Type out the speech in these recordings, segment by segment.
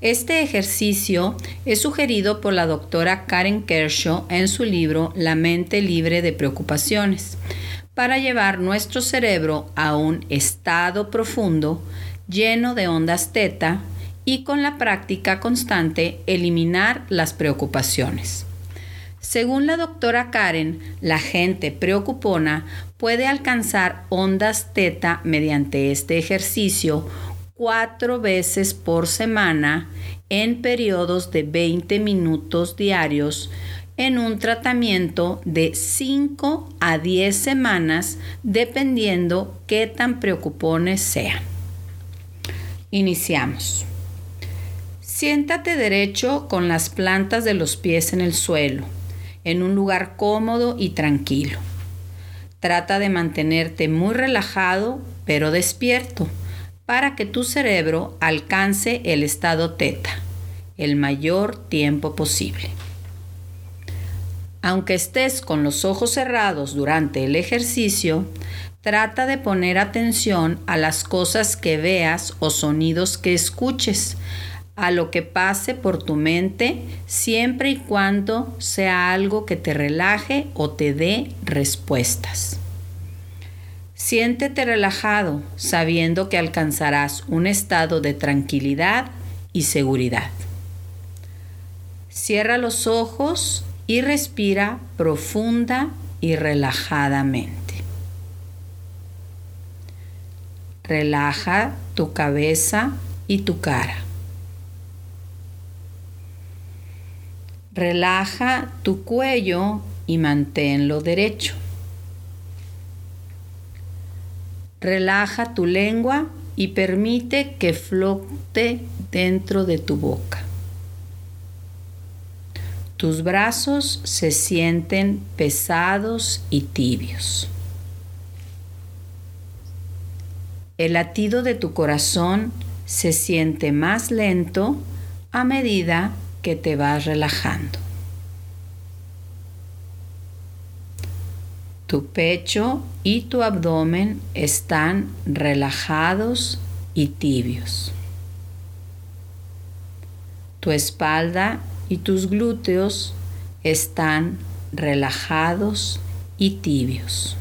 Este ejercicio es sugerido por la doctora Karen Kershaw en su libro La mente libre de preocupaciones, para llevar nuestro cerebro a un estado profundo lleno de ondas teta y con la práctica constante eliminar las preocupaciones. Según la doctora Karen, la gente preocupona puede alcanzar ondas teta mediante este ejercicio cuatro veces por semana en periodos de 20 minutos diarios en un tratamiento de 5 a 10 semanas dependiendo qué tan preocupones sean. Iniciamos. Siéntate derecho con las plantas de los pies en el suelo, en un lugar cómodo y tranquilo. Trata de mantenerte muy relajado pero despierto para que tu cerebro alcance el estado teta el mayor tiempo posible. Aunque estés con los ojos cerrados durante el ejercicio, trata de poner atención a las cosas que veas o sonidos que escuches, a lo que pase por tu mente, siempre y cuando sea algo que te relaje o te dé respuestas. Siéntete relajado sabiendo que alcanzarás un estado de tranquilidad y seguridad. Cierra los ojos y respira profunda y relajadamente. Relaja tu cabeza y tu cara. Relaja tu cuello y manténlo derecho. Relaja tu lengua y permite que flote dentro de tu boca. Tus brazos se sienten pesados y tibios. El latido de tu corazón se siente más lento a medida que te vas relajando. Tu pecho y tu abdomen están relajados y tibios. Tu espalda y tus glúteos están relajados y tibios.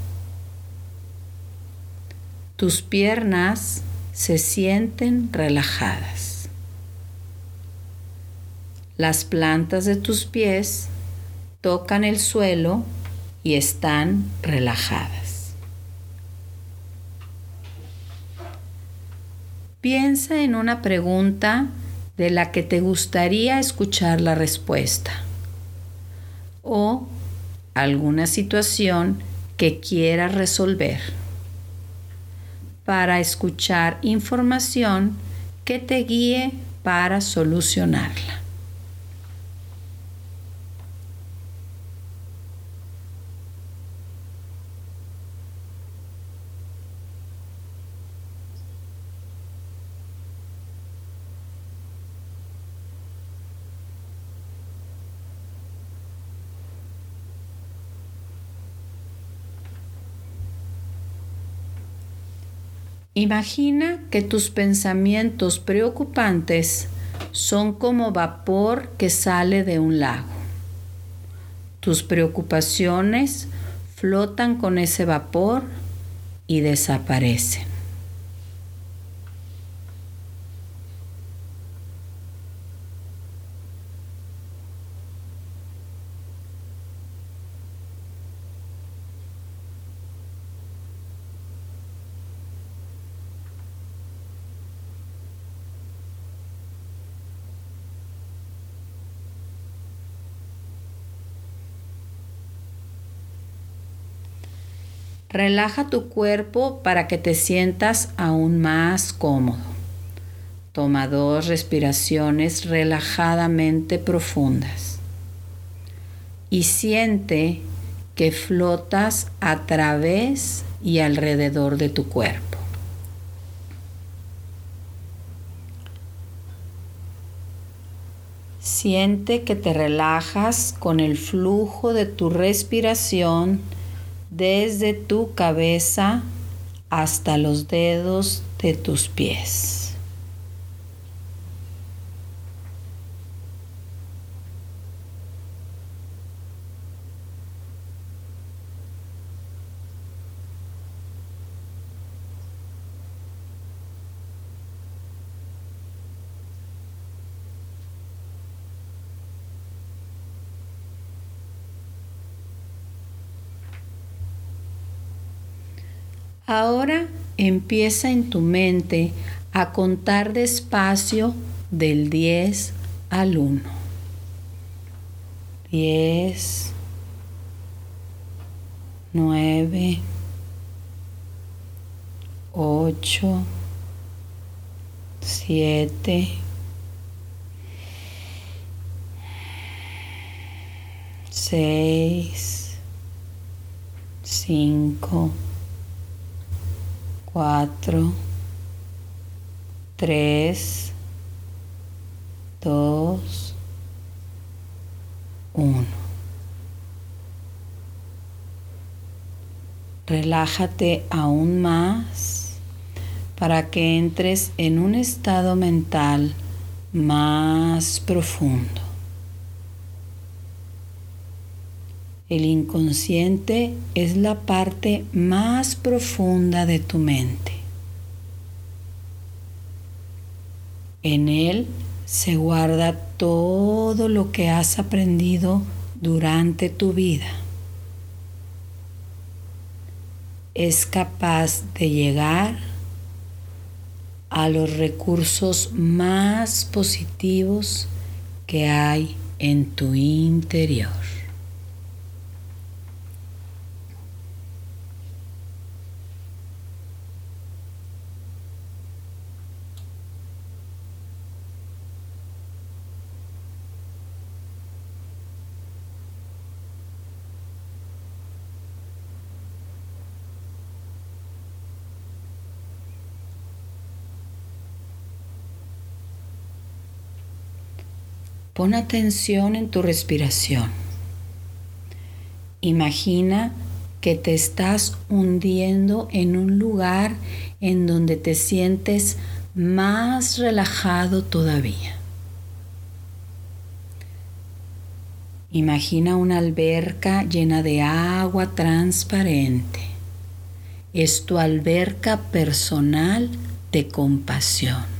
Tus piernas se sienten relajadas. Las plantas de tus pies tocan el suelo y están relajadas. Piensa en una pregunta de la que te gustaría escuchar la respuesta o alguna situación que quieras resolver para escuchar información que te guíe para solucionarla. Imagina que tus pensamientos preocupantes son como vapor que sale de un lago. Tus preocupaciones flotan con ese vapor y desaparecen. Relaja tu cuerpo para que te sientas aún más cómodo. Toma dos respiraciones relajadamente profundas y siente que flotas a través y alrededor de tu cuerpo. Siente que te relajas con el flujo de tu respiración desde tu cabeza hasta los dedos de tus pies. Ahora empieza en tu mente a contar despacio del 10 al 1. 10, 9, 8, 7, 6, 5, 4, 3, 2, 1. Relájate aún más para que entres en un estado mental más profundo. El inconsciente es la parte más profunda de tu mente. En él se guarda todo lo que has aprendido durante tu vida. Es capaz de llegar a los recursos más positivos que hay en tu interior. Pon atención en tu respiración. Imagina que te estás hundiendo en un lugar en donde te sientes más relajado todavía. Imagina una alberca llena de agua transparente. Es tu alberca personal de compasión.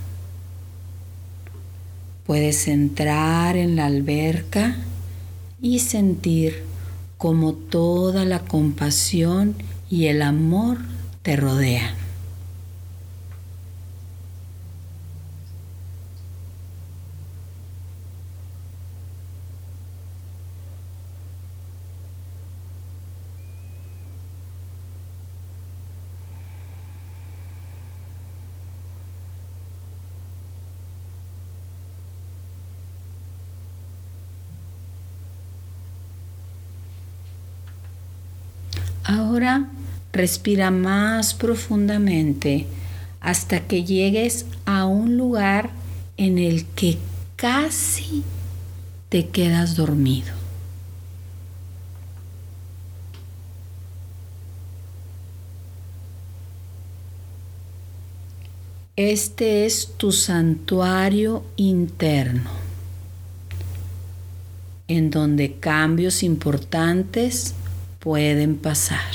Puedes entrar en la alberca y sentir como toda la compasión y el amor te rodean. Ahora respira más profundamente hasta que llegues a un lugar en el que casi te quedas dormido. Este es tu santuario interno, en donde cambios importantes pueden pasar.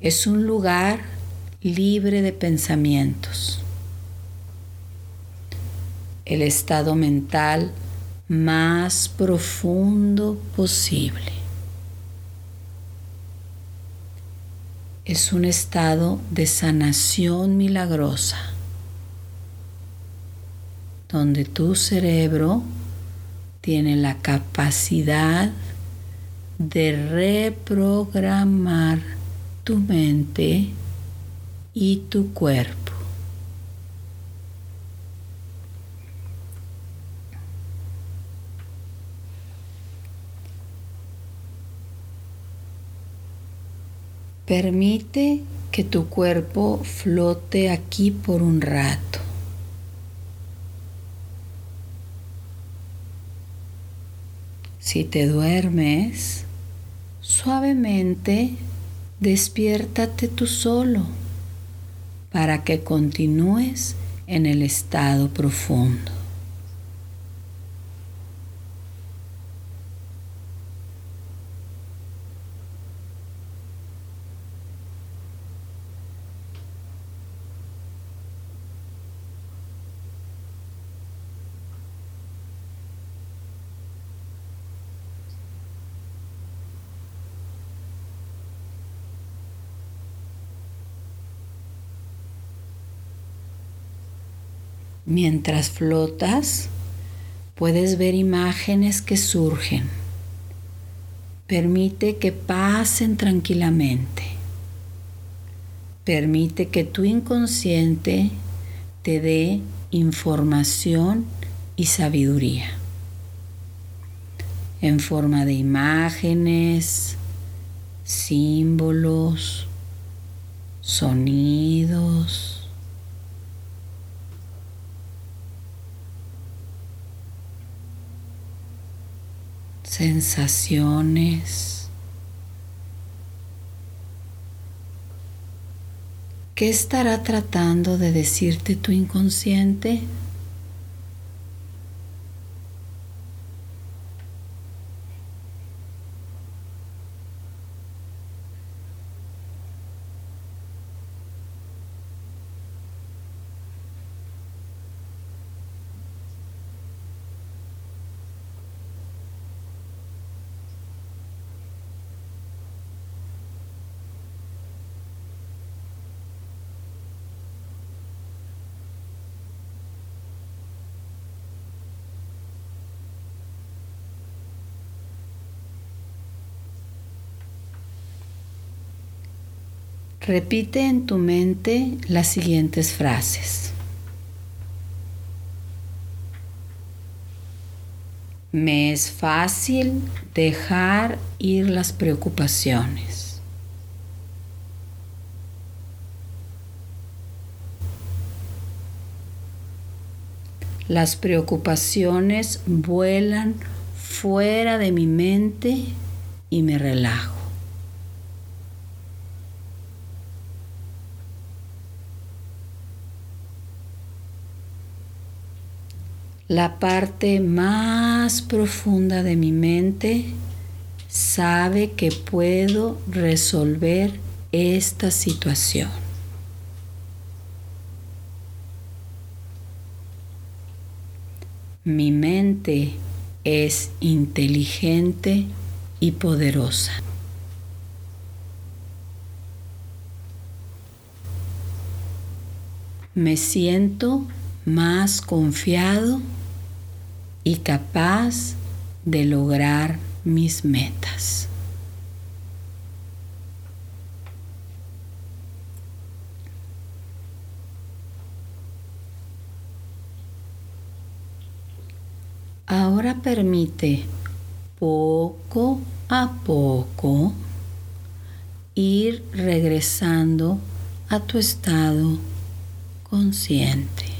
Es un lugar libre de pensamientos. El estado mental más profundo posible. Es un estado de sanación milagrosa, donde tu cerebro tiene la capacidad de reprogramar tu mente y tu cuerpo. Permite que tu cuerpo flote aquí por un rato. Si te duermes, Suavemente despiértate tú solo para que continúes en el estado profundo. Mientras flotas, puedes ver imágenes que surgen. Permite que pasen tranquilamente. Permite que tu inconsciente te dé información y sabiduría en forma de imágenes, símbolos, sonidos. Sensaciones. ¿Qué estará tratando de decirte tu inconsciente? Repite en tu mente las siguientes frases. Me es fácil dejar ir las preocupaciones. Las preocupaciones vuelan fuera de mi mente y me relajo. La parte más profunda de mi mente sabe que puedo resolver esta situación. Mi mente es inteligente y poderosa. Me siento más confiado y capaz de lograr mis metas. Ahora permite poco a poco ir regresando a tu estado consciente.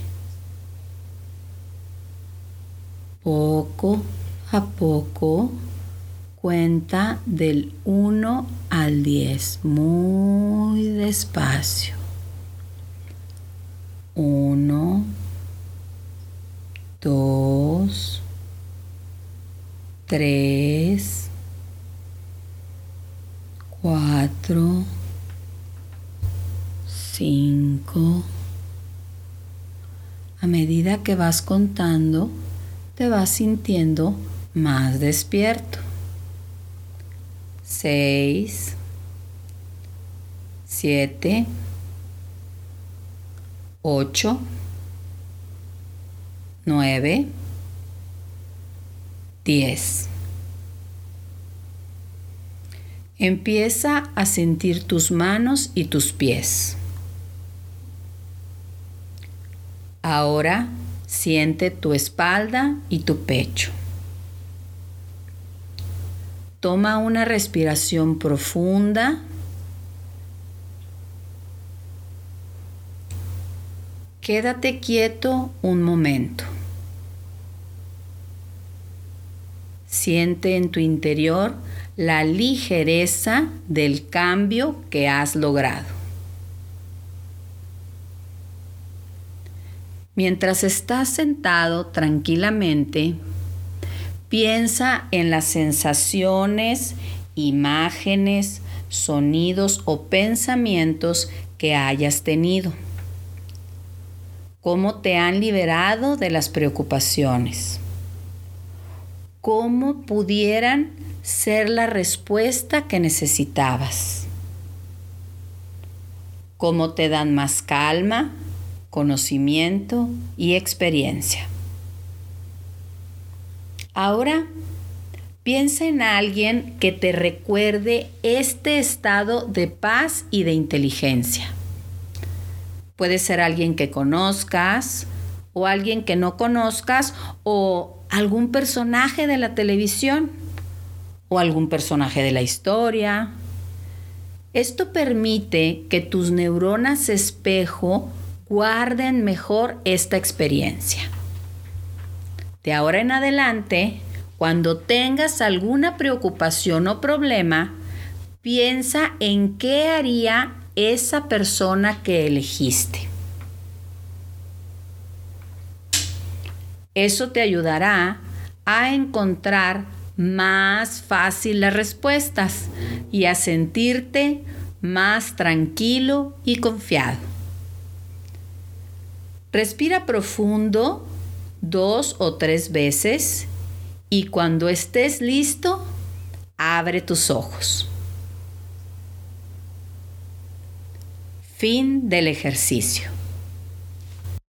Poco a poco cuenta del 1 al 10 muy despacio. 1, 2, 3, 4, 5. A medida que vas contando, te vas sintiendo más despierto. 6, 7, 8, 9, 10. Empieza a sentir tus manos y tus pies. Ahora Siente tu espalda y tu pecho. Toma una respiración profunda. Quédate quieto un momento. Siente en tu interior la ligereza del cambio que has logrado. Mientras estás sentado tranquilamente, piensa en las sensaciones, imágenes, sonidos o pensamientos que hayas tenido. ¿Cómo te han liberado de las preocupaciones? ¿Cómo pudieran ser la respuesta que necesitabas? ¿Cómo te dan más calma, conocimiento y experiencia. Ahora, piensa en alguien que te recuerde este estado de paz y de inteligencia. Puede ser alguien que conozcas o alguien que no conozcas o algún personaje de la televisión o algún personaje de la historia. Esto permite que tus neuronas espejo guarden mejor esta experiencia. De ahora en adelante, cuando tengas alguna preocupación o problema, piensa en qué haría esa persona que elegiste. Eso te ayudará a encontrar más fácil las respuestas y a sentirte más tranquilo y confiado. Respira profundo dos o tres veces y cuando estés listo, abre tus ojos. Fin del ejercicio.